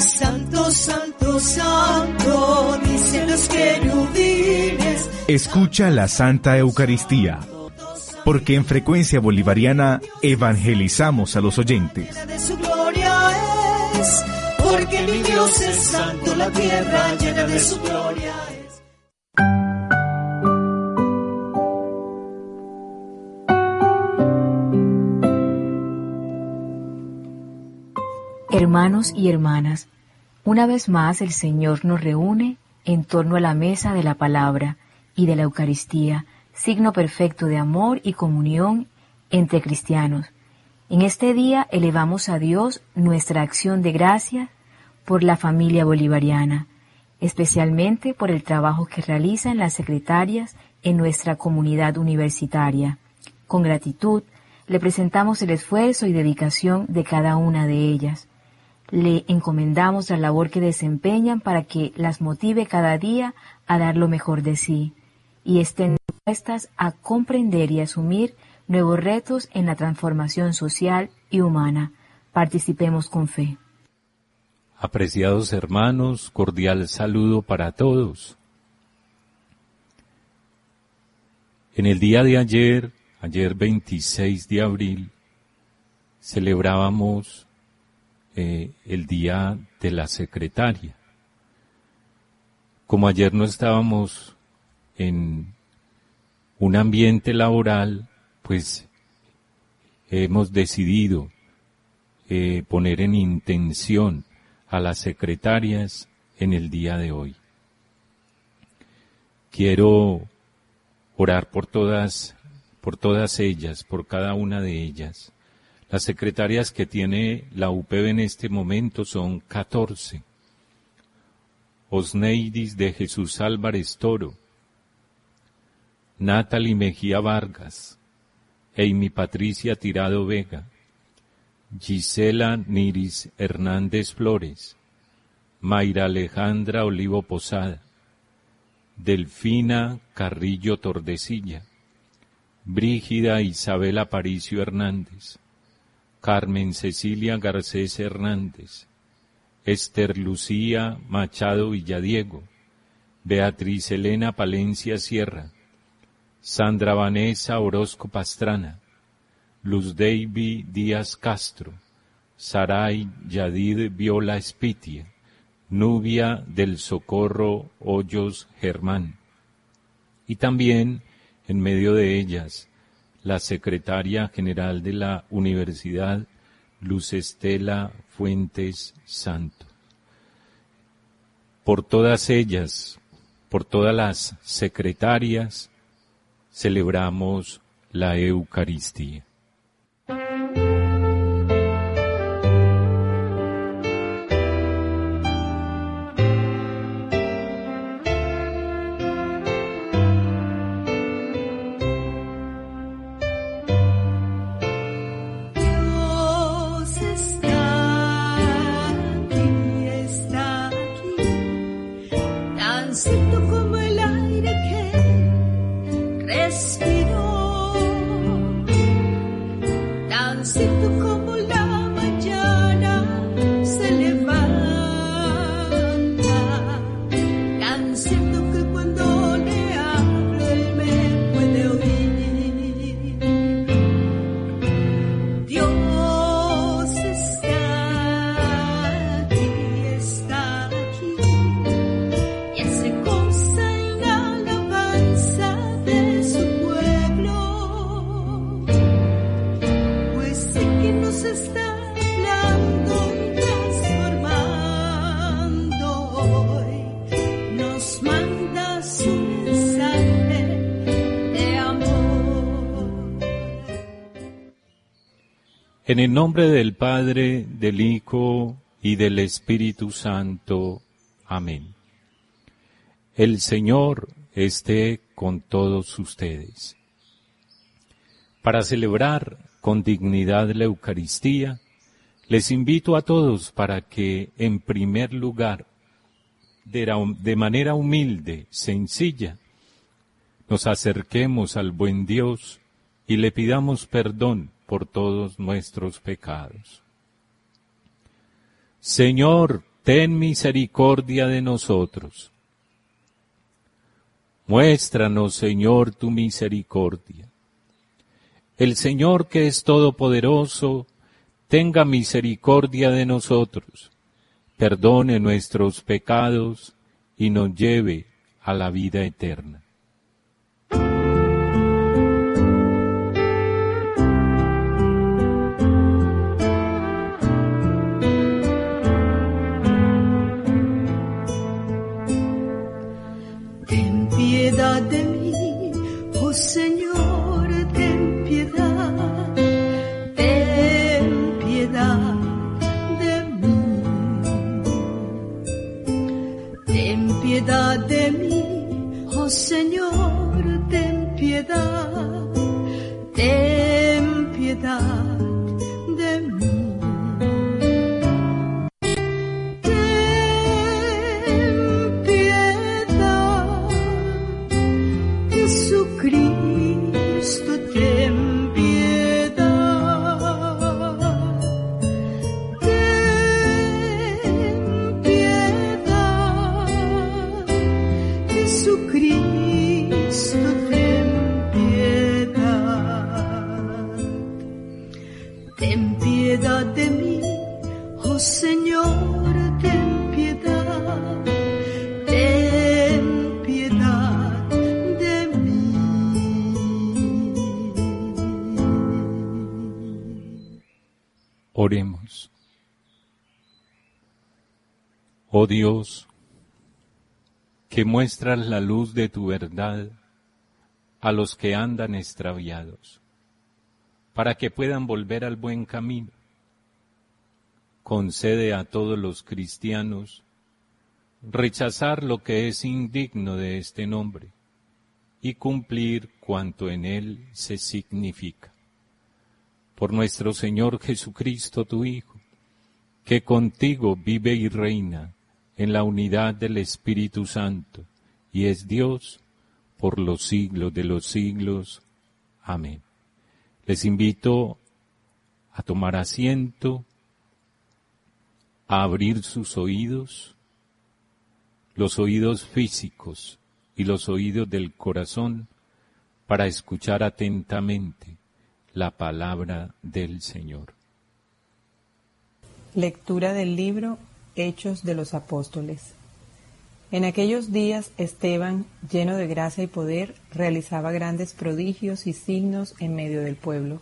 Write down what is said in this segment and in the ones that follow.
Santo, santo, santo, dicen los querubines. Escucha la Santa Eucaristía, porque en frecuencia bolivariana evangelizamos a los oyentes. De su gloria es, porque mi Dios es santo, la tierra llena de su gloria Hermanos y hermanas, una vez más el Señor nos reúne en torno a la mesa de la palabra y de la Eucaristía, signo perfecto de amor y comunión entre cristianos. En este día elevamos a Dios nuestra acción de gracia por la familia bolivariana, especialmente por el trabajo que realizan las secretarias en nuestra comunidad universitaria. Con gratitud, le presentamos el esfuerzo y dedicación de cada una de ellas le encomendamos la labor que desempeñan para que las motive cada día a dar lo mejor de sí y estén dispuestas a comprender y asumir nuevos retos en la transformación social y humana. Participemos con fe. Apreciados hermanos, cordial saludo para todos. En el día de ayer, ayer 26 de abril, celebrábamos eh, el día de la secretaria. Como ayer no estábamos en un ambiente laboral, pues hemos decidido eh, poner en intención a las secretarias en el día de hoy. Quiero orar por todas, por todas ellas, por cada una de ellas las secretarias que tiene la UPB en este momento son 14. Osneidis de Jesús Álvarez Toro, Natalie Mejía Vargas, Amy Patricia Tirado Vega, Gisela Niris Hernández Flores, Mayra Alejandra Olivo Posada, Delfina Carrillo Tordesilla, Brígida Isabel Aparicio Hernández, Carmen Cecilia Garcés Hernández, Esther Lucía Machado Villadiego, Beatriz Elena Palencia Sierra, Sandra Vanessa Orozco Pastrana, Luz Davy Díaz Castro, Saray Yadid Viola Espitia, Nubia del Socorro Hoyos Germán. Y también, en medio de ellas, la secretaria general de la Universidad, Luz Estela Fuentes Santo. Por todas ellas, por todas las secretarias, celebramos la Eucaristía. En el nombre del Padre, del Hijo y del Espíritu Santo. Amén. El Señor esté con todos ustedes. Para celebrar con dignidad la Eucaristía, les invito a todos para que, en primer lugar, de, manera humilde, sencilla, nos acerquemos al buen Dios y le pidamos perdón por todos nuestros pecados. Señor, ten misericordia de nosotros. Muéstranos, Señor, tu misericordia. El Señor que es todopoderoso, tenga misericordia de nosotros, perdone nuestros pecados y nos lleve a la vida eterna. Que muestras la luz de tu verdad a los que andan extraviados, para que puedan volver al buen camino. Concede a todos los cristianos rechazar lo que es indigno de este nombre y cumplir cuanto en él se significa por nuestro Señor Jesucristo, tu Hijo, que contigo vive y reina en la unidad del Espíritu Santo, y es Dios por los siglos de los siglos. Amén. Les invito a tomar asiento, a abrir sus oídos, los oídos físicos y los oídos del corazón, para escuchar atentamente la palabra del Señor. Lectura del libro Hechos de los Apóstoles. En aquellos días Esteban, lleno de gracia y poder, realizaba grandes prodigios y signos en medio del pueblo.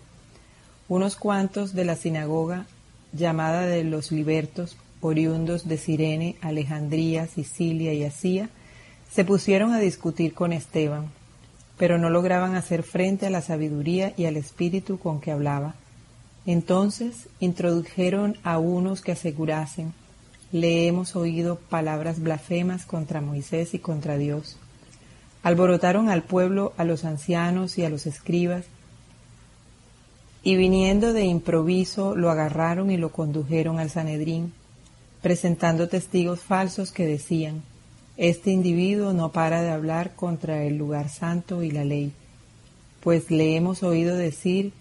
Unos cuantos de la sinagoga, llamada de los libertos, oriundos de Sirene, Alejandría, Sicilia y Asía, se pusieron a discutir con Esteban pero no lograban hacer frente a la sabiduría y al espíritu con que hablaba. Entonces introdujeron a unos que asegurasen, le hemos oído palabras blasfemas contra Moisés y contra Dios. Alborotaron al pueblo, a los ancianos y a los escribas, y viniendo de improviso lo agarraron y lo condujeron al Sanedrín, presentando testigos falsos que decían, este individuo no para de hablar contra el lugar santo y la ley, pues le hemos oído decir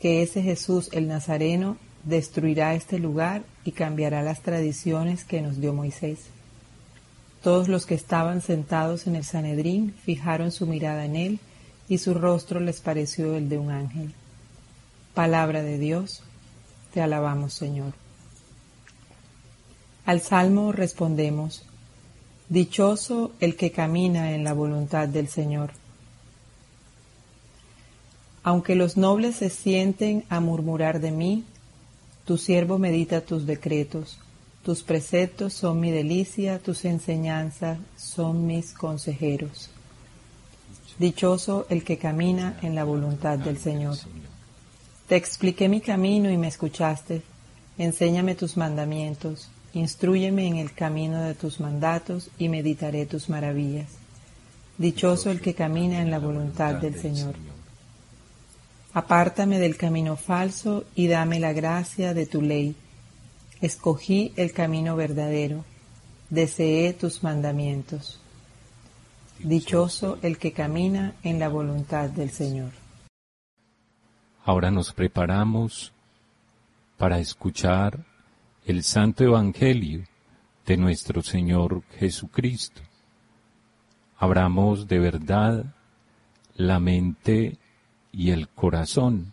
que ese Jesús el Nazareno destruirá este lugar y cambiará las tradiciones que nos dio Moisés. Todos los que estaban sentados en el Sanedrín fijaron su mirada en él y su rostro les pareció el de un ángel. Palabra de Dios, te alabamos Señor. Al Salmo respondemos, Dichoso el que camina en la voluntad del Señor. Aunque los nobles se sienten a murmurar de mí, tu siervo medita tus decretos, tus preceptos son mi delicia, tus enseñanzas son mis consejeros. Dichoso el que camina en la voluntad del Señor. Te expliqué mi camino y me escuchaste, enséñame tus mandamientos instruyeme en el camino de tus mandatos y meditaré tus maravillas. Dichoso el que camina en la voluntad del Señor. Apártame del camino falso y dame la gracia de tu ley. Escogí el camino verdadero, deseé tus mandamientos. Dichoso el que camina en la voluntad del Señor. Ahora nos preparamos para escuchar el Santo Evangelio de nuestro Señor Jesucristo. Abramos de verdad la mente y el corazón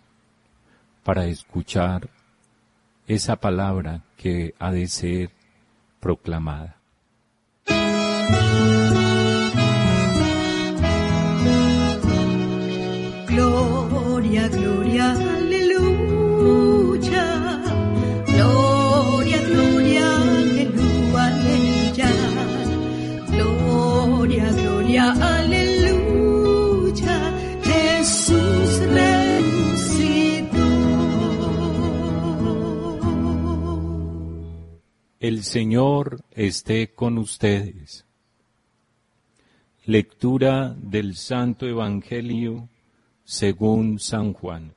para escuchar esa palabra que ha de ser proclamada. El Señor esté con ustedes. Lectura del Santo Evangelio según San Juan.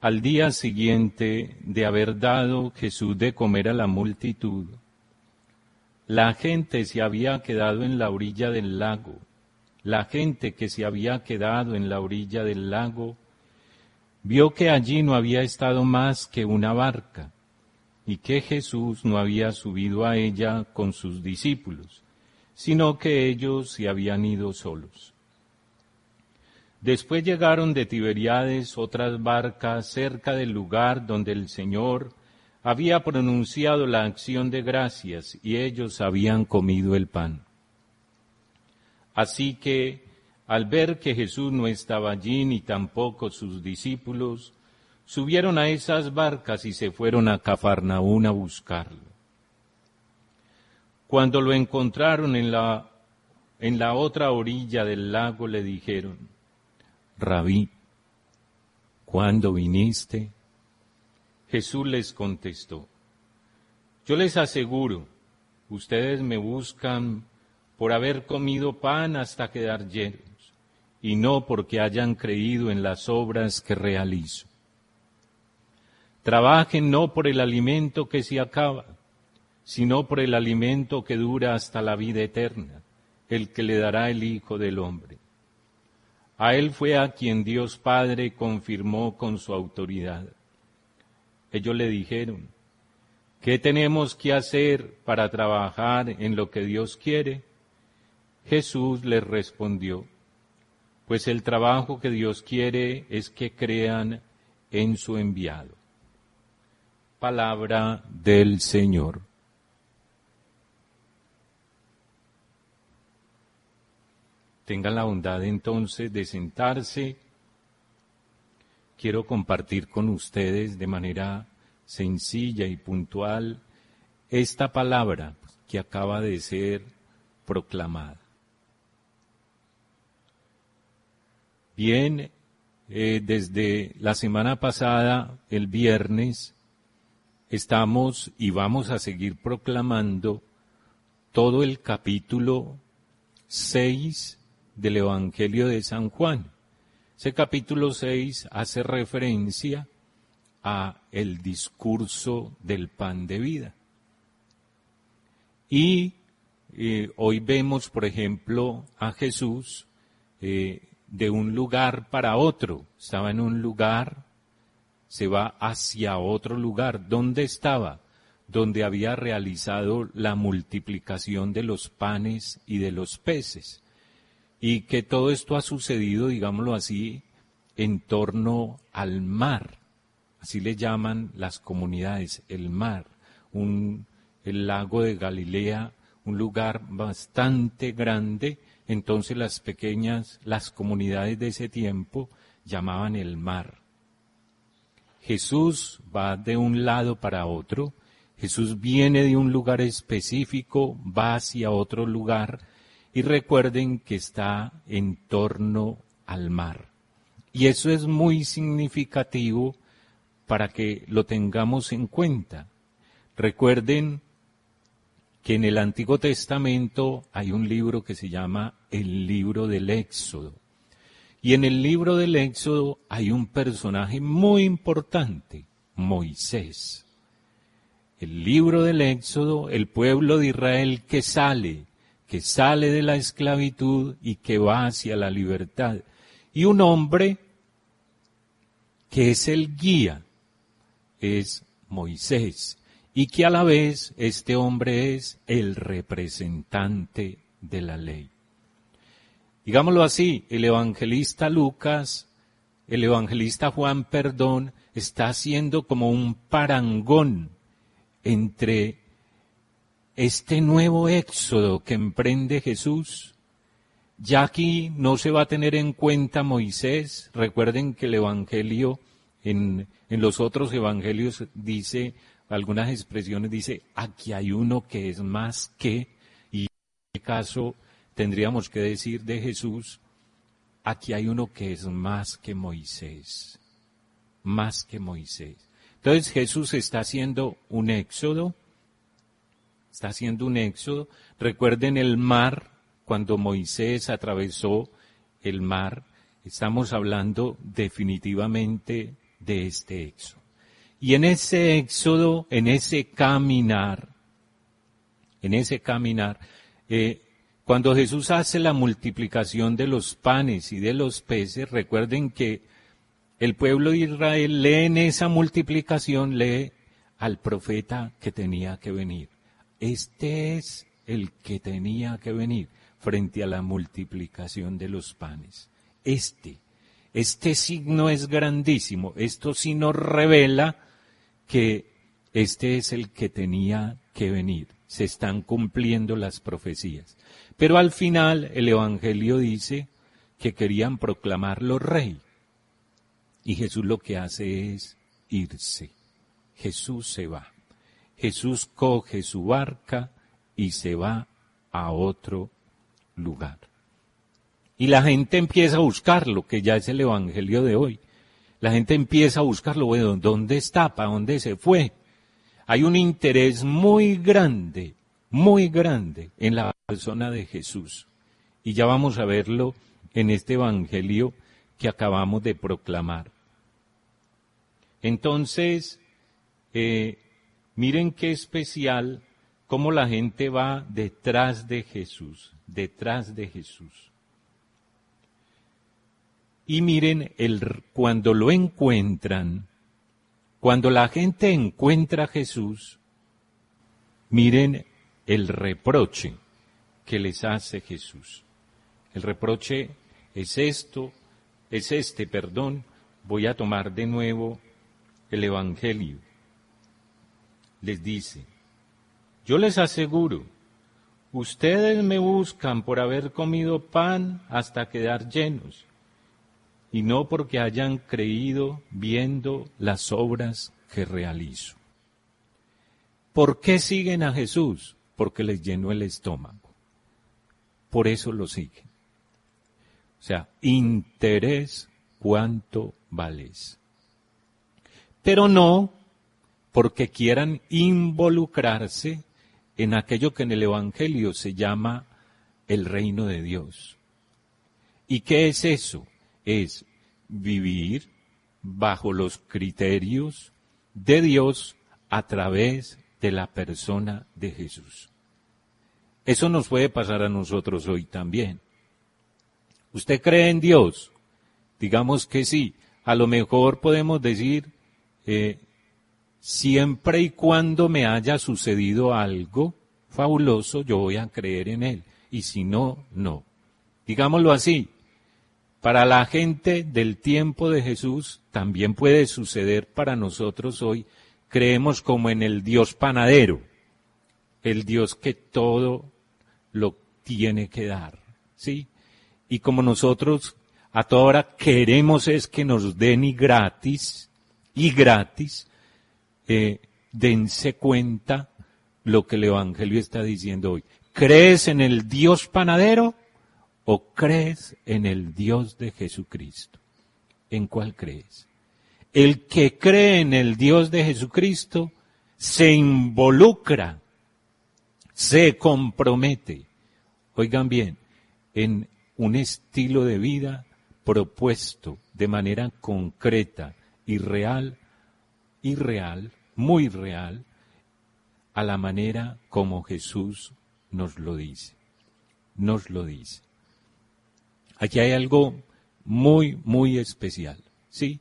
Al día siguiente de haber dado Jesús de comer a la multitud, la gente se había quedado en la orilla del lago. La gente que se había quedado en la orilla del lago vio que allí no había estado más que una barca y que Jesús no había subido a ella con sus discípulos, sino que ellos se habían ido solos. Después llegaron de Tiberiades otras barcas cerca del lugar donde el Señor había pronunciado la acción de gracias y ellos habían comido el pan. Así que, al ver que Jesús no estaba allí ni tampoco sus discípulos, subieron a esas barcas y se fueron a Cafarnaún a buscarlo. Cuando lo encontraron en la, en la otra orilla del lago, le dijeron, Rabí, ¿cuándo viniste? Jesús les contestó, yo les aseguro, ustedes me buscan por haber comido pan hasta quedar llenos, y no porque hayan creído en las obras que realizo. Trabajen no por el alimento que se acaba, sino por el alimento que dura hasta la vida eterna, el que le dará el Hijo del Hombre. A él fue a quien Dios Padre confirmó con su autoridad. Ellos le dijeron, ¿qué tenemos que hacer para trabajar en lo que Dios quiere? Jesús les respondió, pues el trabajo que Dios quiere es que crean en su enviado. Palabra del Señor. Tengan la bondad entonces de sentarse. Quiero compartir con ustedes de manera sencilla y puntual esta palabra que acaba de ser proclamada. Bien, eh, desde la semana pasada, el viernes, estamos y vamos a seguir proclamando todo el capítulo 6 del Evangelio de San Juan. Ese capítulo 6 hace referencia a el discurso del pan de vida. Y eh, hoy vemos, por ejemplo, a Jesús eh, de un lugar para otro. Estaba en un lugar, se va hacia otro lugar. ¿Dónde estaba? Donde había realizado la multiplicación de los panes y de los peces. Y que todo esto ha sucedido, digámoslo así, en torno al mar. Así le llaman las comunidades, el mar, un, el lago de Galilea, un lugar bastante grande entonces las pequeñas, las comunidades de ese tiempo llamaban el mar. Jesús va de un lado para otro, Jesús viene de un lugar específico, va hacia otro lugar y recuerden que está en torno al mar. Y eso es muy significativo para que lo tengamos en cuenta. Recuerden que en el Antiguo Testamento hay un libro que se llama el libro del Éxodo. Y en el libro del Éxodo hay un personaje muy importante, Moisés. El libro del Éxodo, el pueblo de Israel que sale, que sale de la esclavitud y que va hacia la libertad. Y un hombre que es el guía, es Moisés, y que a la vez este hombre es el representante de la ley. Digámoslo así, el evangelista Lucas, el evangelista Juan, perdón, está haciendo como un parangón entre este nuevo éxodo que emprende Jesús. Ya aquí no se va a tener en cuenta Moisés. Recuerden que el Evangelio, en, en los otros Evangelios dice, algunas expresiones dice, aquí hay uno que es más que, y en este caso tendríamos que decir de Jesús, aquí hay uno que es más que Moisés, más que Moisés. Entonces Jesús está haciendo un éxodo, está haciendo un éxodo. Recuerden el mar, cuando Moisés atravesó el mar, estamos hablando definitivamente de este éxodo. Y en ese éxodo, en ese caminar, en ese caminar, eh, cuando Jesús hace la multiplicación de los panes y de los peces, recuerden que el pueblo de Israel lee en esa multiplicación, lee al profeta que tenía que venir. Este es el que tenía que venir frente a la multiplicación de los panes. Este, este signo es grandísimo. Esto sí nos revela que este es el que tenía que venir. Se están cumpliendo las profecías. Pero al final el Evangelio dice que querían proclamarlo rey. Y Jesús lo que hace es irse. Jesús se va. Jesús coge su barca y se va a otro lugar. Y la gente empieza a buscarlo, que ya es el Evangelio de hoy. La gente empieza a buscarlo, bueno, ¿dónde está? ¿Para dónde se fue? Hay un interés muy grande muy grande en la persona de Jesús. Y ya vamos a verlo en este Evangelio que acabamos de proclamar. Entonces, eh, miren qué especial cómo la gente va detrás de Jesús, detrás de Jesús. Y miren, el, cuando lo encuentran, cuando la gente encuentra a Jesús, miren el reproche que les hace Jesús. El reproche es esto, es este, perdón, voy a tomar de nuevo el Evangelio. Les dice, yo les aseguro, ustedes me buscan por haber comido pan hasta quedar llenos, y no porque hayan creído viendo las obras que realizo. ¿Por qué siguen a Jesús? porque les llenó el estómago. Por eso lo siguen. O sea, interés cuánto vales. Pero no porque quieran involucrarse en aquello que en el Evangelio se llama el reino de Dios. ¿Y qué es eso? Es vivir bajo los criterios de Dios a través de la persona de Jesús. Eso nos puede pasar a nosotros hoy también. ¿Usted cree en Dios? Digamos que sí. A lo mejor podemos decir, eh, siempre y cuando me haya sucedido algo fabuloso, yo voy a creer en Él. Y si no, no. Digámoslo así. Para la gente del tiempo de Jesús también puede suceder para nosotros hoy. Creemos como en el Dios panadero el Dios que todo lo tiene que dar, ¿sí? Y como nosotros a toda hora queremos es que nos den y gratis, y gratis, eh, dense cuenta lo que el Evangelio está diciendo hoy. ¿Crees en el Dios panadero o crees en el Dios de Jesucristo? ¿En cuál crees? El que cree en el Dios de Jesucristo se involucra, se compromete, oigan bien, en un estilo de vida propuesto de manera concreta y real, y real, muy real, a la manera como Jesús nos lo dice. Nos lo dice. Aquí hay algo muy, muy especial. ¿sí?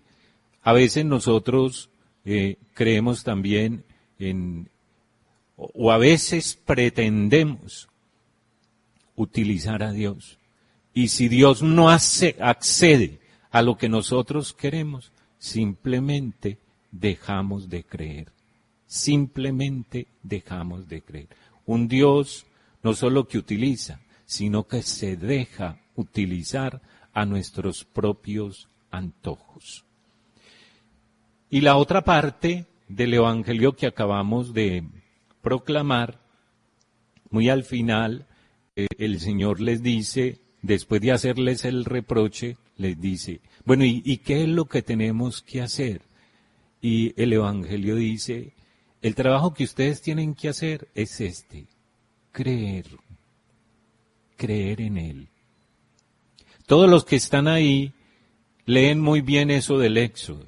A veces nosotros eh, creemos también en, o a veces pretendemos utilizar a Dios. Y si Dios no hace, accede a lo que nosotros queremos, simplemente dejamos de creer. Simplemente dejamos de creer. Un Dios no solo que utiliza, sino que se deja utilizar a nuestros propios antojos. Y la otra parte del Evangelio que acabamos de proclamar, muy al final, eh, el Señor les dice, después de hacerles el reproche, les dice, bueno, ¿y, ¿y qué es lo que tenemos que hacer? Y el Evangelio dice, el trabajo que ustedes tienen que hacer es este, creer, creer en Él. Todos los que están ahí leen muy bien eso del Éxodo.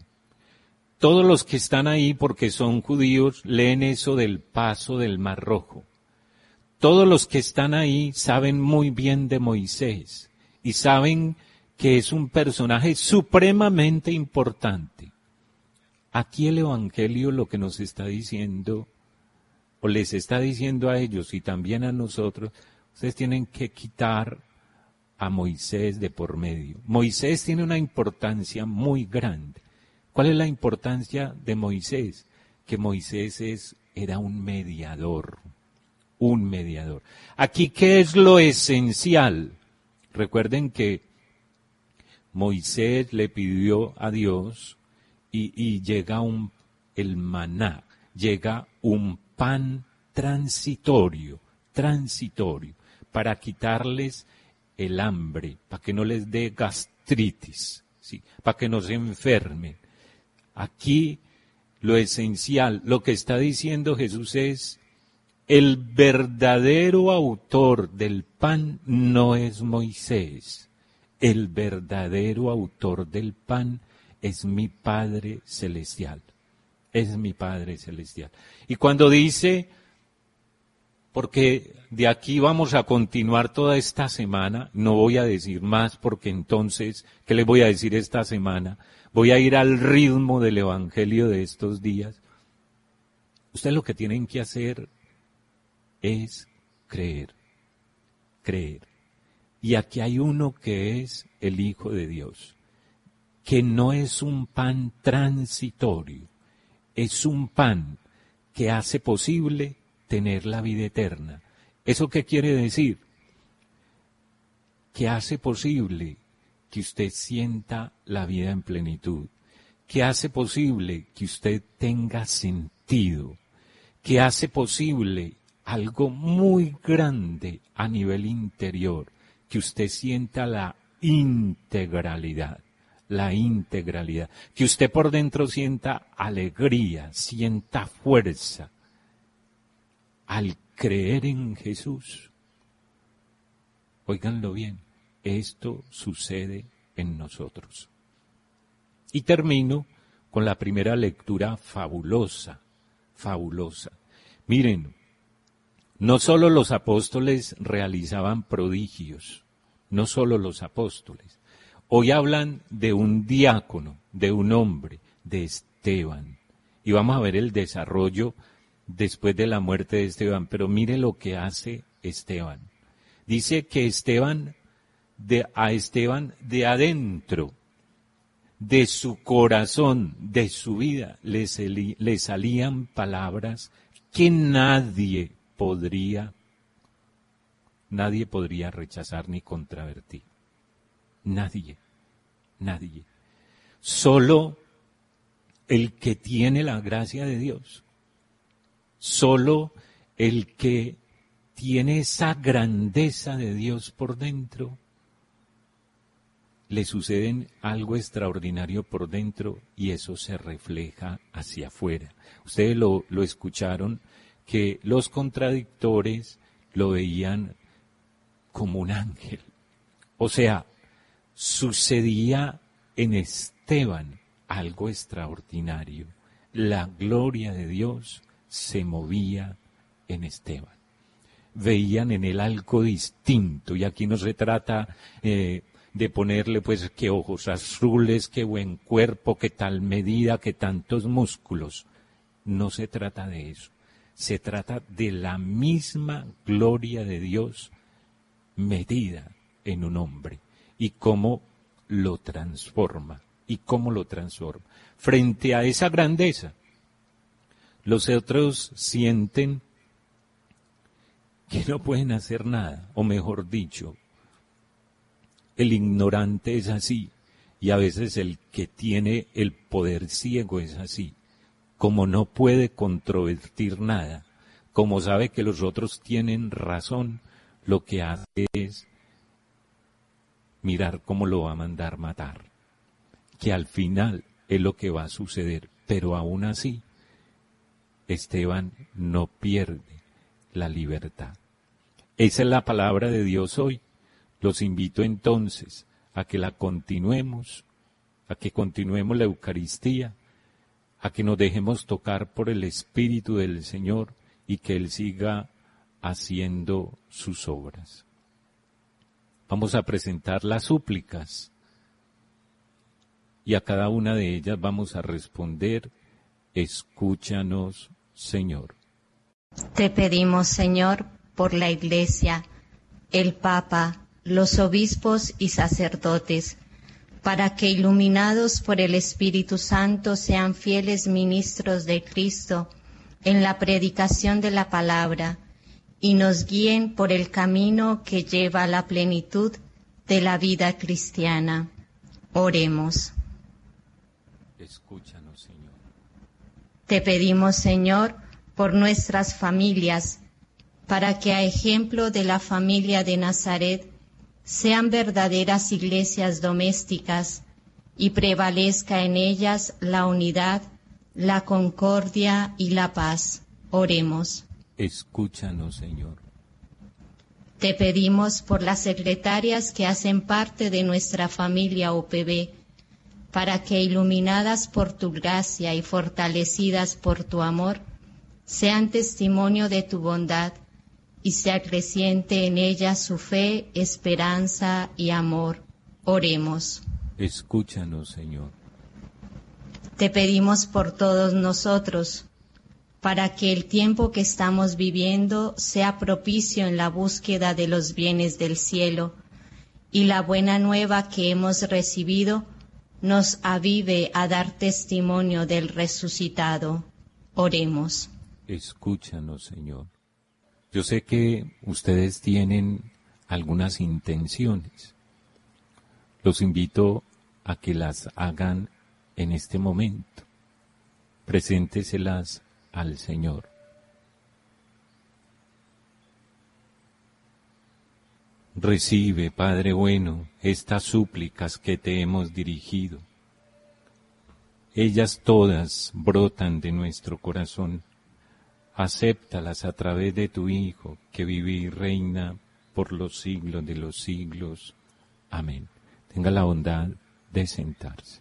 Todos los que están ahí porque son judíos leen eso del paso del Mar Rojo. Todos los que están ahí saben muy bien de Moisés y saben que es un personaje supremamente importante. Aquí el Evangelio lo que nos está diciendo, o les está diciendo a ellos y también a nosotros, ustedes tienen que quitar a Moisés de por medio. Moisés tiene una importancia muy grande. ¿Cuál es la importancia de Moisés? Que Moisés era un mediador, un mediador. Aquí, ¿qué es lo esencial? Recuerden que Moisés le pidió a Dios y, y llega un, el maná, llega un pan transitorio, transitorio, para quitarles el hambre, para que no les dé gastritis, ¿sí? para que no se enfermen. Aquí lo esencial, lo que está diciendo Jesús es, el verdadero autor del pan no es Moisés, el verdadero autor del pan es mi Padre Celestial, es mi Padre Celestial. Y cuando dice, porque de aquí vamos a continuar toda esta semana, no voy a decir más porque entonces, ¿qué les voy a decir esta semana? voy a ir al ritmo del Evangelio de estos días. Ustedes lo que tienen que hacer es creer, creer. Y aquí hay uno que es el Hijo de Dios, que no es un pan transitorio, es un pan que hace posible tener la vida eterna. ¿Eso qué quiere decir? Que hace posible que usted sienta la vida en plenitud, que hace posible que usted tenga sentido, que hace posible algo muy grande a nivel interior, que usted sienta la integralidad, la integralidad, que usted por dentro sienta alegría, sienta fuerza al creer en Jesús. Óiganlo bien esto sucede en nosotros. Y termino con la primera lectura fabulosa, fabulosa. Miren, no solo los apóstoles realizaban prodigios, no solo los apóstoles. Hoy hablan de un diácono, de un hombre, de Esteban. Y vamos a ver el desarrollo después de la muerte de Esteban. Pero mire lo que hace Esteban. Dice que Esteban de, a Esteban de adentro, de su corazón, de su vida, le, le salían palabras que nadie podría, nadie podría rechazar ni contravertir. Nadie, nadie. Solo el que tiene la gracia de Dios. Solo el que tiene esa grandeza de Dios por dentro le suceden algo extraordinario por dentro y eso se refleja hacia afuera. Ustedes lo, lo escucharon que los contradictores lo veían como un ángel. O sea, sucedía en Esteban algo extraordinario. La gloria de Dios se movía en Esteban. Veían en él algo distinto y aquí no se trata eh, de ponerle pues que ojos azules, que buen cuerpo, que tal medida, que tantos músculos. No se trata de eso. Se trata de la misma gloria de Dios medida en un hombre y cómo lo transforma y cómo lo transforma. Frente a esa grandeza, los otros sienten que no pueden hacer nada, o mejor dicho, el ignorante es así, y a veces el que tiene el poder ciego es así. Como no puede controvertir nada, como sabe que los otros tienen razón, lo que hace es mirar cómo lo va a mandar matar. Que al final es lo que va a suceder, pero aún así, Esteban no pierde la libertad. Esa es la palabra de Dios hoy. Los invito entonces a que la continuemos, a que continuemos la Eucaristía, a que nos dejemos tocar por el Espíritu del Señor y que Él siga haciendo sus obras. Vamos a presentar las súplicas y a cada una de ellas vamos a responder, escúchanos, Señor. Te pedimos, Señor, por la Iglesia, el Papa, los obispos y sacerdotes, para que iluminados por el Espíritu Santo sean fieles ministros de Cristo en la predicación de la palabra y nos guíen por el camino que lleva a la plenitud de la vida cristiana. Oremos. Te pedimos, Señor, por nuestras familias, para que a ejemplo de la familia de Nazaret sean verdaderas iglesias domésticas y prevalezca en ellas la unidad, la concordia y la paz. Oremos. Escúchanos, Señor. Te pedimos por las secretarias que hacen parte de nuestra familia OPB, para que iluminadas por tu gracia y fortalecidas por tu amor, sean testimonio de tu bondad y se acreciente en ella su fe, esperanza y amor. Oremos. Escúchanos, Señor. Te pedimos por todos nosotros, para que el tiempo que estamos viviendo sea propicio en la búsqueda de los bienes del cielo y la buena nueva que hemos recibido nos avive a dar testimonio del resucitado. Oremos. Escúchanos, Señor. Yo sé que ustedes tienen algunas intenciones. Los invito a que las hagan en este momento. Presénteselas al Señor. Recibe, Padre bueno, estas súplicas que te hemos dirigido. Ellas todas brotan de nuestro corazón acéptalas a través de tu Hijo, que vive y reina por los siglos de los siglos. Amén. Tenga la bondad de sentarse.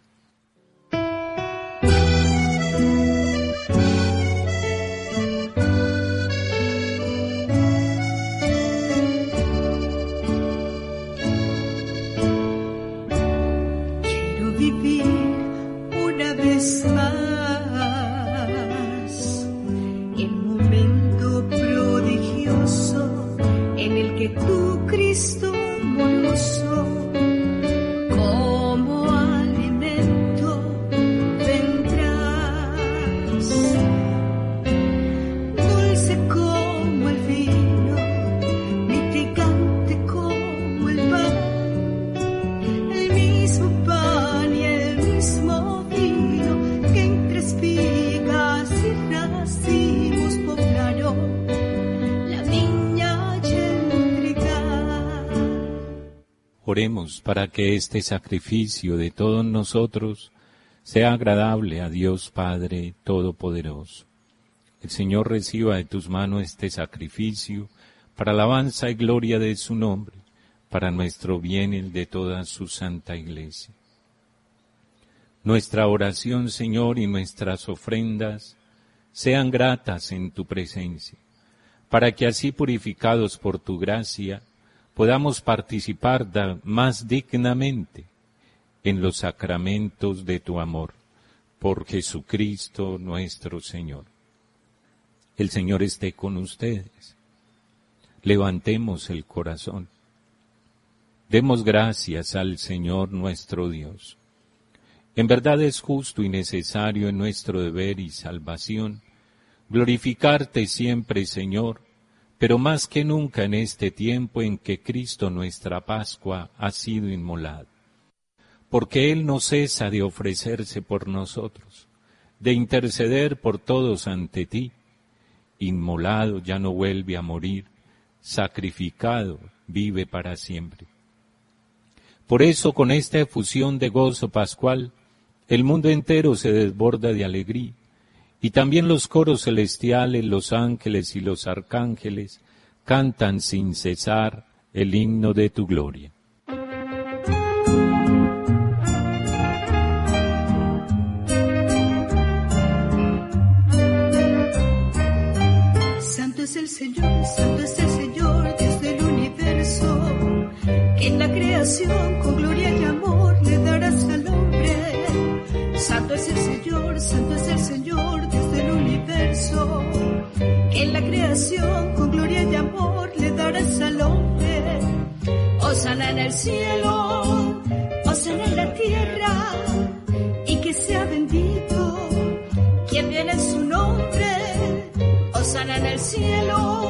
Para que este sacrificio de todos nosotros sea agradable a Dios Padre Todopoderoso. El Señor reciba de tus manos este sacrificio para alabanza y gloria de su nombre, para nuestro bien y el de toda su santa iglesia. Nuestra oración, Señor, y nuestras ofrendas sean gratas en tu presencia, para que así purificados por tu gracia, podamos participar más dignamente en los sacramentos de tu amor, por Jesucristo nuestro Señor. El Señor esté con ustedes. Levantemos el corazón. Demos gracias al Señor nuestro Dios. En verdad es justo y necesario en nuestro deber y salvación glorificarte siempre, Señor, pero más que nunca en este tiempo en que Cristo nuestra Pascua ha sido inmolado. Porque Él no cesa de ofrecerse por nosotros, de interceder por todos ante ti. Inmolado ya no vuelve a morir, sacrificado vive para siempre. Por eso con esta efusión de gozo pascual, el mundo entero se desborda de alegría y también los coros celestiales, los ángeles y los arcángeles cantan sin cesar el himno de tu gloria. Santo es el Señor, santo es el Señor, Dios del universo, que en la creación con gloria y amor le darás al hombre. Santo es el Señor, santo es el Señor que en la creación con gloria y amor le darás al hombre. Osana en el cielo, osana en la tierra, y que sea bendito quien viene en su nombre. Osana en el cielo,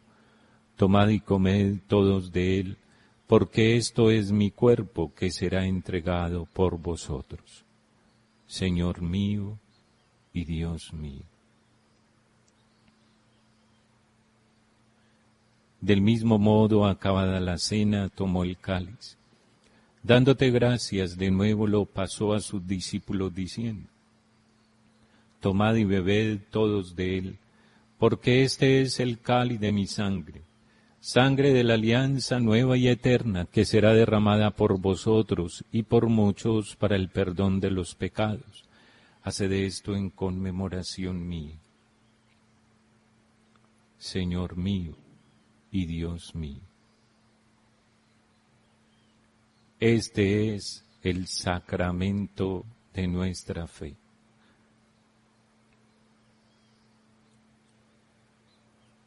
Tomad y comed todos de él, porque esto es mi cuerpo que será entregado por vosotros. Señor mío y Dios mío. Del mismo modo, acabada la cena, tomó el cáliz. Dándote gracias, de nuevo lo pasó a sus discípulos diciendo, Tomad y bebed todos de él, porque este es el cáliz de mi sangre sangre de la alianza nueva y eterna que será derramada por vosotros y por muchos para el perdón de los pecados. Haced esto en conmemoración mía. Señor mío y Dios mío. Este es el sacramento de nuestra fe.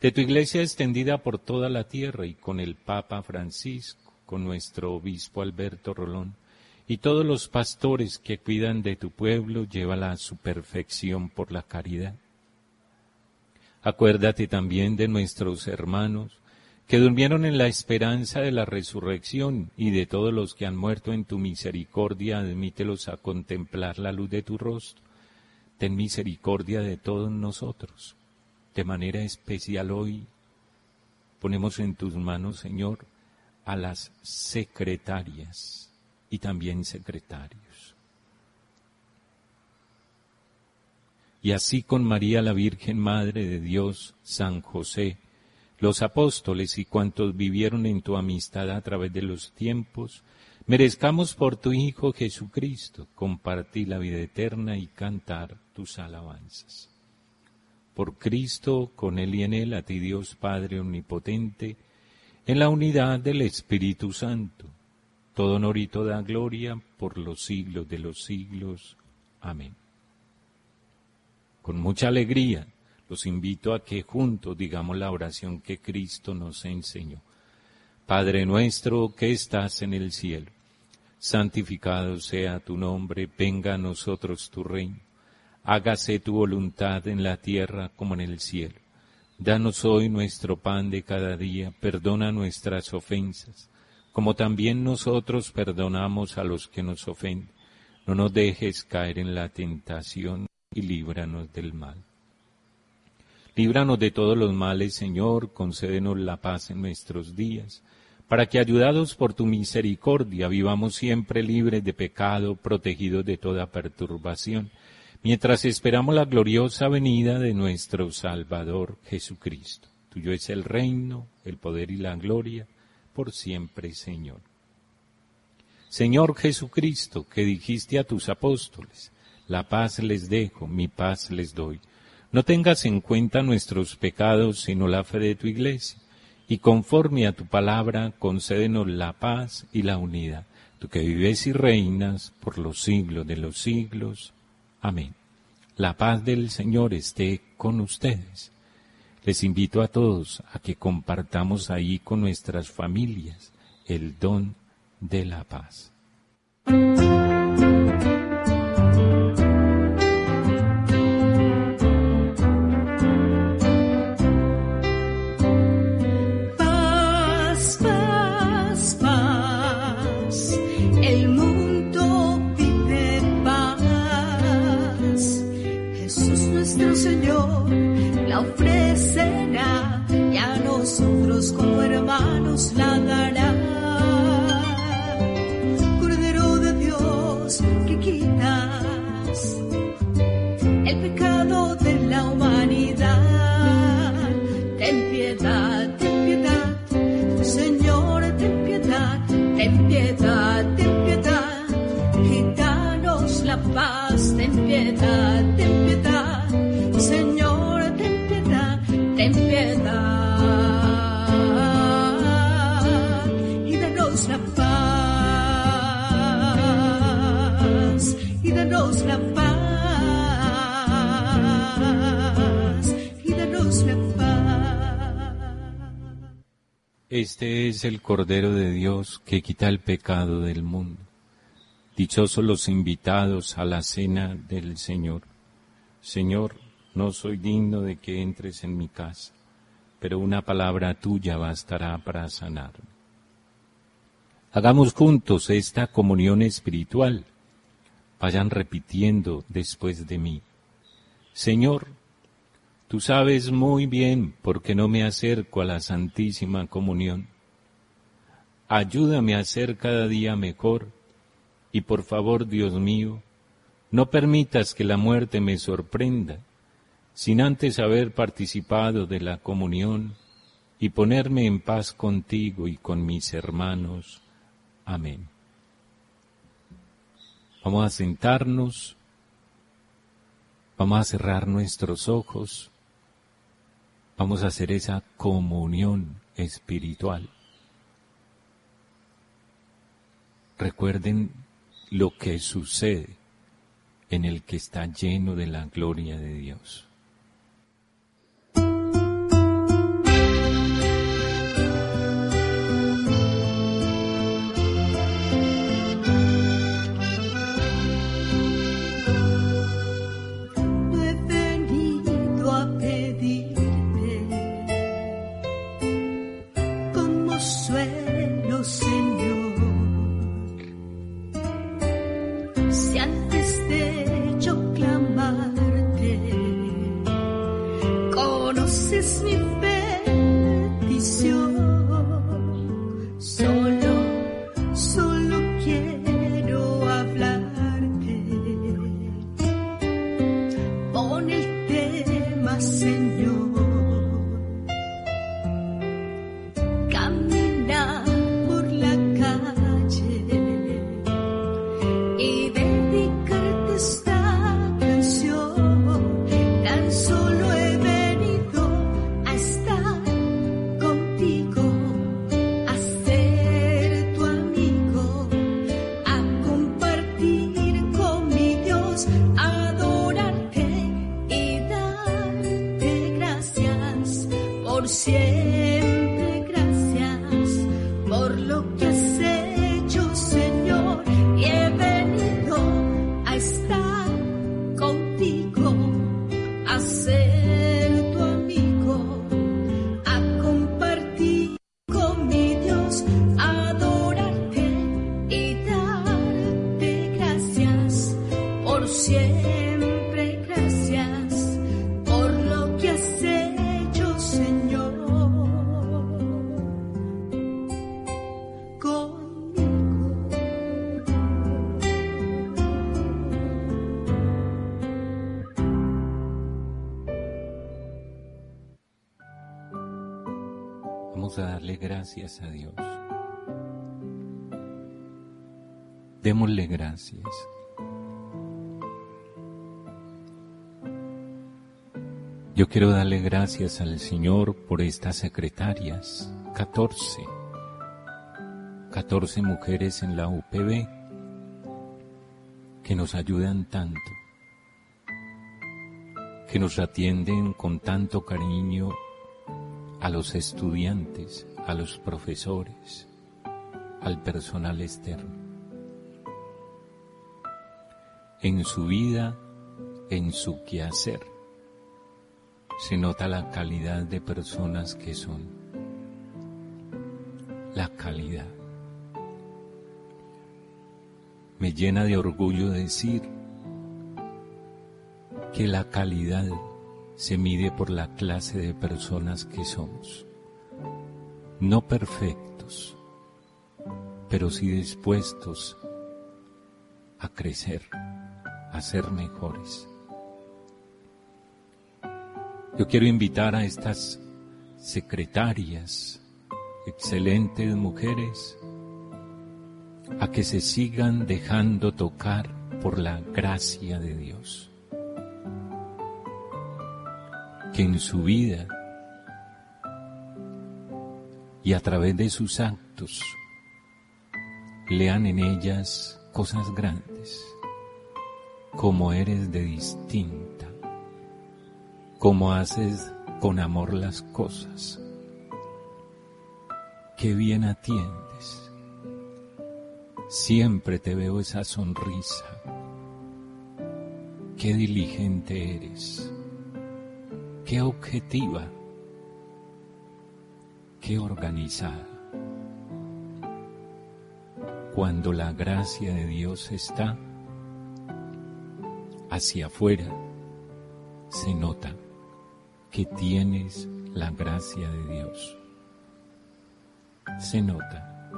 de tu iglesia extendida por toda la tierra y con el Papa Francisco, con nuestro obispo Alberto Rolón y todos los pastores que cuidan de tu pueblo, llévala a su perfección por la caridad. Acuérdate también de nuestros hermanos que durmieron en la esperanza de la resurrección y de todos los que han muerto en tu misericordia, admítelos a contemplar la luz de tu rostro. Ten misericordia de todos nosotros de manera especial hoy ponemos en tus manos, Señor, a las secretarias y también secretarios. y así con María la Virgen Madre de Dios, San José, los apóstoles y cuantos vivieron en tu amistad a través de los tiempos, merezcamos por tu Hijo Jesucristo compartir la vida eterna y cantar tus alabanzas. Por Cristo, con Él y en Él, a ti Dios Padre Omnipotente, en la unidad del Espíritu Santo, todo honor y toda gloria por los siglos de los siglos. Amén. Con mucha alegría los invito a que juntos digamos la oración que Cristo nos enseñó. Padre nuestro que estás en el cielo, santificado sea tu nombre, venga a nosotros tu reino, hágase tu voluntad en la tierra como en el cielo. Danos hoy nuestro pan de cada día, perdona nuestras ofensas, como también nosotros perdonamos a los que nos ofenden. No nos dejes caer en la tentación y líbranos del mal. Líbranos de todos los males, Señor, concédenos la paz en nuestros días, para que, ayudados por tu misericordia, vivamos siempre libres de pecado, protegidos de toda perturbación, mientras esperamos la gloriosa venida de nuestro Salvador Jesucristo. Tuyo es el reino, el poder y la gloria, por siempre, Señor. Señor Jesucristo, que dijiste a tus apóstoles, la paz les dejo, mi paz les doy. No tengas en cuenta nuestros pecados, sino la fe de tu iglesia. Y conforme a tu palabra, concédenos la paz y la unidad. Tú que vives y reinas por los siglos de los siglos. Amén. La paz del Señor esté con ustedes. Les invito a todos a que compartamos ahí con nuestras familias el don de la paz. Es el Cordero de Dios que quita el pecado del mundo. Dichosos los invitados a la cena del Señor. Señor, no soy digno de que entres en mi casa, pero una palabra tuya bastará para sanarme. Hagamos juntos esta comunión espiritual. Vayan repitiendo después de mí. Señor, Tú sabes muy bien por qué no me acerco a la Santísima Comunión. Ayúdame a ser cada día mejor y por favor, Dios mío, no permitas que la muerte me sorprenda sin antes haber participado de la comunión y ponerme en paz contigo y con mis hermanos. Amén. Vamos a sentarnos, vamos a cerrar nuestros ojos Vamos a hacer esa comunión espiritual. Recuerden lo que sucede en el que está lleno de la gloria de Dios. Gracias a Dios. Démosle gracias. Yo quiero darle gracias al Señor por estas secretarias, 14, 14 mujeres en la UPB que nos ayudan tanto, que nos atienden con tanto cariño a los estudiantes, a los profesores, al personal externo. En su vida, en su quehacer, se nota la calidad de personas que son. La calidad. Me llena de orgullo decir que la calidad se mide por la clase de personas que somos. No perfectos, pero sí dispuestos a crecer, a ser mejores. Yo quiero invitar a estas secretarias, excelentes mujeres, a que se sigan dejando tocar por la gracia de Dios. Que en su vida y a través de sus actos lean en ellas cosas grandes, como eres de distinta, como haces con amor las cosas, qué bien atiendes, siempre te veo esa sonrisa, qué diligente eres, qué objetiva, qué organizada. Cuando la gracia de Dios está hacia afuera, se nota que tienes la gracia de Dios. Se nota.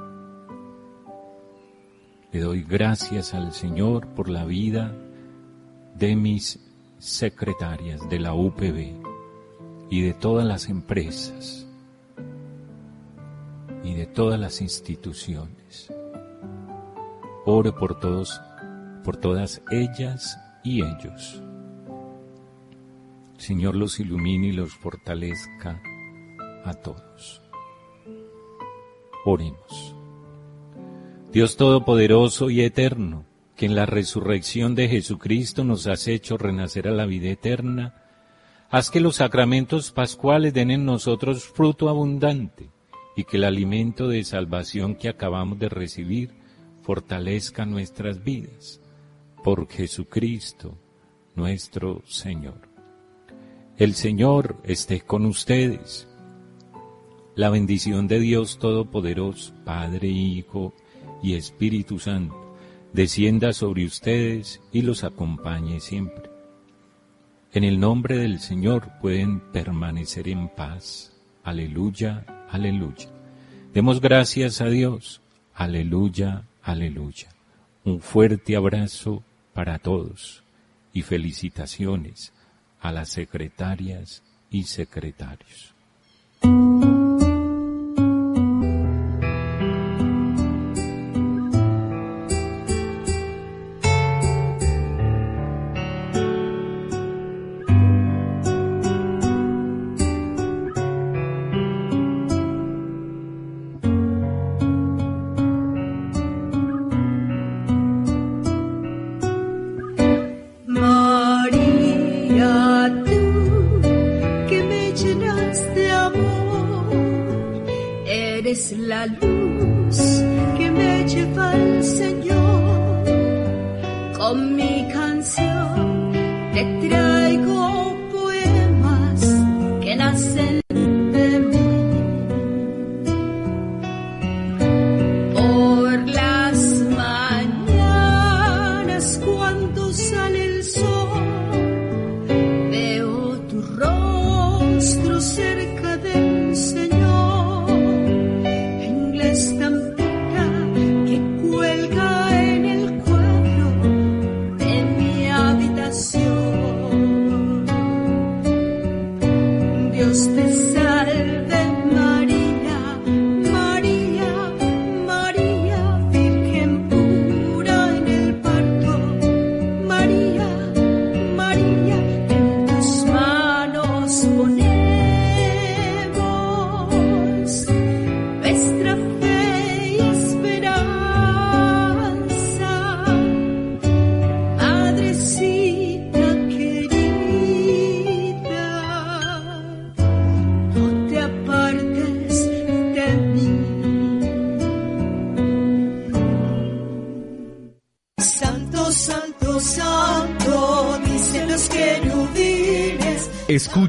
Le doy gracias al Señor por la vida de mis secretarias de la UPB y de todas las empresas todas las instituciones. Ore por todos, por todas ellas y ellos. Señor los ilumine y los fortalezca a todos. Oremos. Dios Todopoderoso y Eterno, que en la resurrección de Jesucristo nos has hecho renacer a la vida eterna, haz que los sacramentos pascuales den en nosotros fruto abundante y que el alimento de salvación que acabamos de recibir fortalezca nuestras vidas. Por Jesucristo, nuestro Señor. El Señor esté con ustedes. La bendición de Dios Todopoderoso, Padre, Hijo y Espíritu Santo, descienda sobre ustedes y los acompañe siempre. En el nombre del Señor pueden permanecer en paz. Aleluya, aleluya. Demos gracias a Dios. Aleluya, aleluya. Un fuerte abrazo para todos y felicitaciones a las secretarias y secretarios.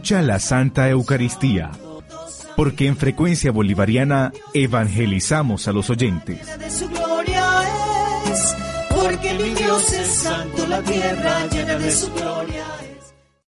Escucha la Santa Eucaristía, porque en frecuencia bolivariana evangelizamos a los oyentes.